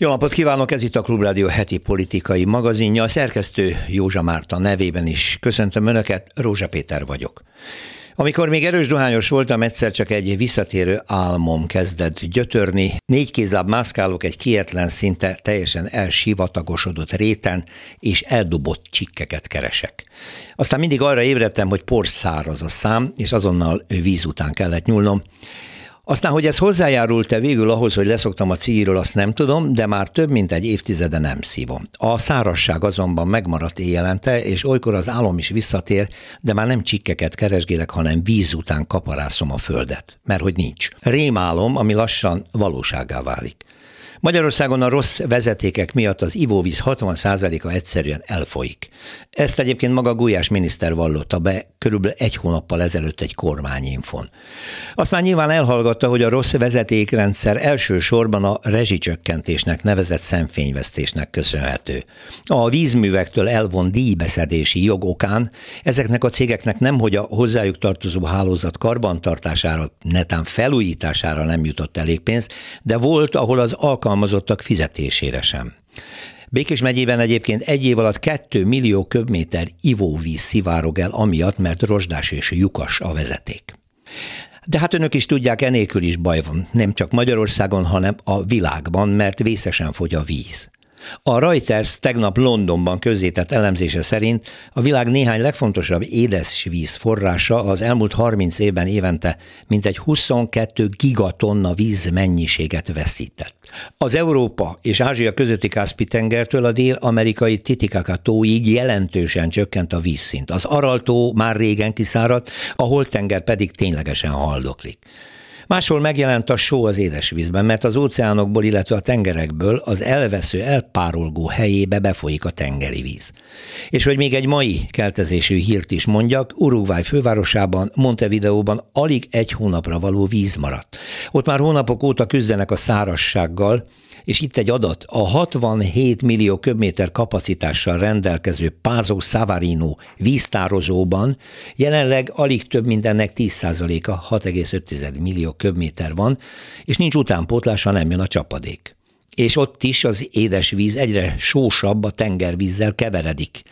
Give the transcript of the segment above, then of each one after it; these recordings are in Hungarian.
Jó napot kívánok, ez itt a Klubrádió heti politikai magazinja. A szerkesztő Józsa Márta nevében is köszöntöm Önöket, Rózsa Péter vagyok. Amikor még erős dohányos voltam, egyszer csak egy visszatérő álmom kezdett gyötörni. Négy kézláb mászkálok egy kietlen, szinte teljesen elsivatagosodott réten, és eldobott csikkeket keresek. Aztán mindig arra ébredtem, hogy porszáraz a szám, és azonnal víz után kellett nyúlnom. Aztán, hogy ez hozzájárult-e végül ahhoz, hogy leszoktam a cigiről, azt nem tudom, de már több mint egy évtizede nem szívom. A szárasság azonban megmaradt éjjelente, és olykor az álom is visszatér, de már nem csikkeket keresgélek, hanem víz után kaparászom a földet, mert hogy nincs. Rémálom, ami lassan valóságá válik. Magyarországon a rossz vezetékek miatt az ivóvíz 60%-a egyszerűen elfolyik. Ezt egyébként maga Gulyás miniszter vallotta be körülbelül egy hónappal ezelőtt egy kormányinfon. Aztán nyilván elhallgatta, hogy a rossz vezetékrendszer elsősorban a rezsicsökkentésnek nevezett szemfényvesztésnek köszönhető. A vízművektől elvon díjbeszedési jog okán ezeknek a cégeknek nem, hogy a hozzájuk tartozó hálózat karbantartására, netán felújítására nem jutott elég pénz, de volt, ahol az alkalmazás alkalmazottak fizetésére sem. Békés megyében egyébként egy év alatt 2 millió köbméter ivóvíz szivárog el amiatt, mert rozsdás és lyukas a vezeték. De hát önök is tudják, enélkül is baj van, nem csak Magyarországon, hanem a világban, mert vészesen fogy a víz. A Reuters tegnap Londonban közzétett elemzése szerint a világ néhány legfontosabb édesvíz forrása az elmúlt 30 évben évente mintegy 22 gigatonna víz mennyiséget veszített. Az Európa és Ázsia közötti Kaszpi-tengertől a dél-amerikai Titicaca tóig jelentősen csökkent a vízszint. Az Araltó már régen kiszáradt, a Holtenger pedig ténylegesen haldoklik. Máshol megjelent a só az édesvízben, mert az óceánokból, illetve a tengerekből az elvesző, elpárolgó helyébe befolyik a tengeri víz. És hogy még egy mai keltezésű hírt is mondjak, Uruguay fővárosában, Montevideóban alig egy hónapra való víz maradt. Ott már hónapok óta küzdenek a szárassággal, és itt egy adat, a 67 millió köbméter kapacitással rendelkező Pázó Savarino víztározóban jelenleg alig több mindennek 10%-a 6,5 millió köbméter van, és nincs utánpótlása, nem jön a csapadék. És ott is az édesvíz egyre sósabb a tengervízzel keveredik.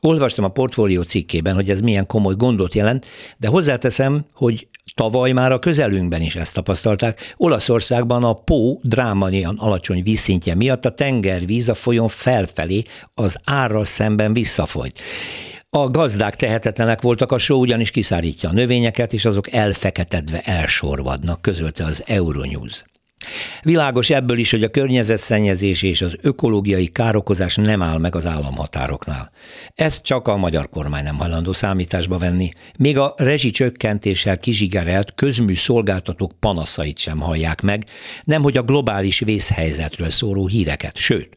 Olvastam a portfólió cikkében, hogy ez milyen komoly gondot jelent, de hozzáteszem, hogy Tavaly már a közelünkben is ezt tapasztalták. Olaszországban a Pó drámaian alacsony vízszintje miatt a tengervíz a folyón felfelé az árral szemben visszafolyt. A gazdák tehetetlenek voltak, a só ugyanis kiszárítja a növényeket, és azok elfeketedve elsorvadnak, közölte az Euronews. Világos ebből is, hogy a környezetszennyezés és az ökológiai károkozás nem áll meg az államhatároknál. Ezt csak a magyar kormány nem hajlandó számításba venni. Még a rezsicsökkentéssel kizsigerelt közmű szolgáltatók panaszait sem hallják meg, nemhogy a globális vészhelyzetről szóró híreket, sőt,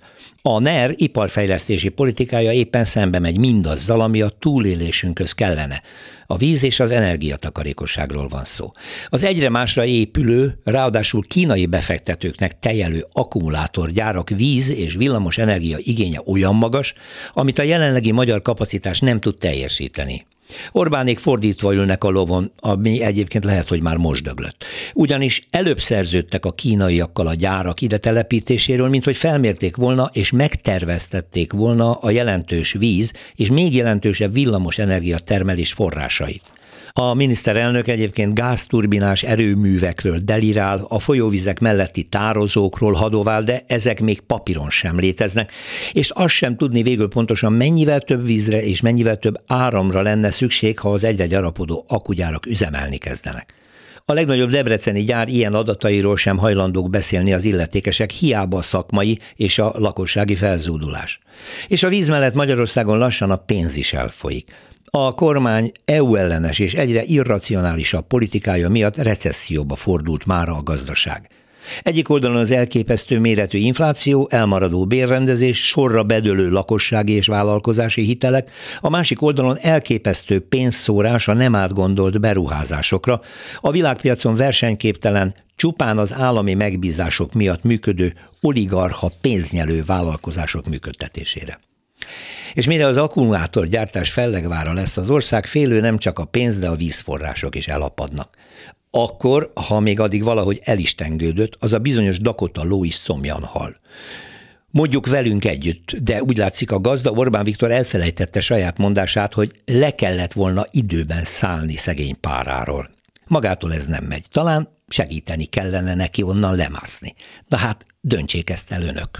a NER iparfejlesztési politikája éppen szembe megy mindazzal, ami a túlélésünkhöz kellene. A víz és az energiatakarékosságról van szó. Az egyre másra épülő, ráadásul kínai befektetőknek tejelő akkumulátorgyárak víz és villamos energia igénye olyan magas, amit a jelenlegi magyar kapacitás nem tud teljesíteni. Orbánék fordítva ülnek a lovon, ami egyébként lehet, hogy már most döglött. Ugyanis előbb szerződtek a kínaiakkal a gyárak ide telepítéséről, mint hogy felmérték volna és megterveztették volna a jelentős víz és még jelentősebb villamos energia termelés forrásait. A miniszterelnök egyébként gázturbinás erőművekről delirál, a folyóvizek melletti tározókról hadovál, de ezek még papíron sem léteznek, és azt sem tudni végül pontosan mennyivel több vízre és mennyivel több áramra lenne szükség, ha az egyre gyarapodó akugyárak üzemelni kezdenek. A legnagyobb debreceni gyár ilyen adatairól sem hajlandók beszélni az illetékesek, hiába a szakmai és a lakossági felzúdulás. És a víz mellett Magyarországon lassan a pénz is elfolyik. A kormány EU ellenes és egyre irracionálisabb politikája miatt recesszióba fordult mára a gazdaság. Egyik oldalon az elképesztő méretű infláció, elmaradó bérrendezés, sorra bedőlő lakossági és vállalkozási hitelek, a másik oldalon elképesztő pénzszórás a nem átgondolt beruházásokra, a világpiacon versenyképtelen, csupán az állami megbízások miatt működő oligarha pénznyelő vállalkozások működtetésére. És mire az akkumulátorgyártás fellegvára lesz az ország, félő nem csak a pénz, de a vízforrások is elapadnak. Akkor, ha még addig valahogy el is tengődött, az a bizonyos Dakota ló is szomjan hal. Mondjuk velünk együtt, de úgy látszik a gazda Orbán Viktor elfelejtette saját mondását, hogy le kellett volna időben szállni szegény páráról. Magától ez nem megy. Talán segíteni kellene neki onnan lemászni. Na hát, döntsék ezt el önök.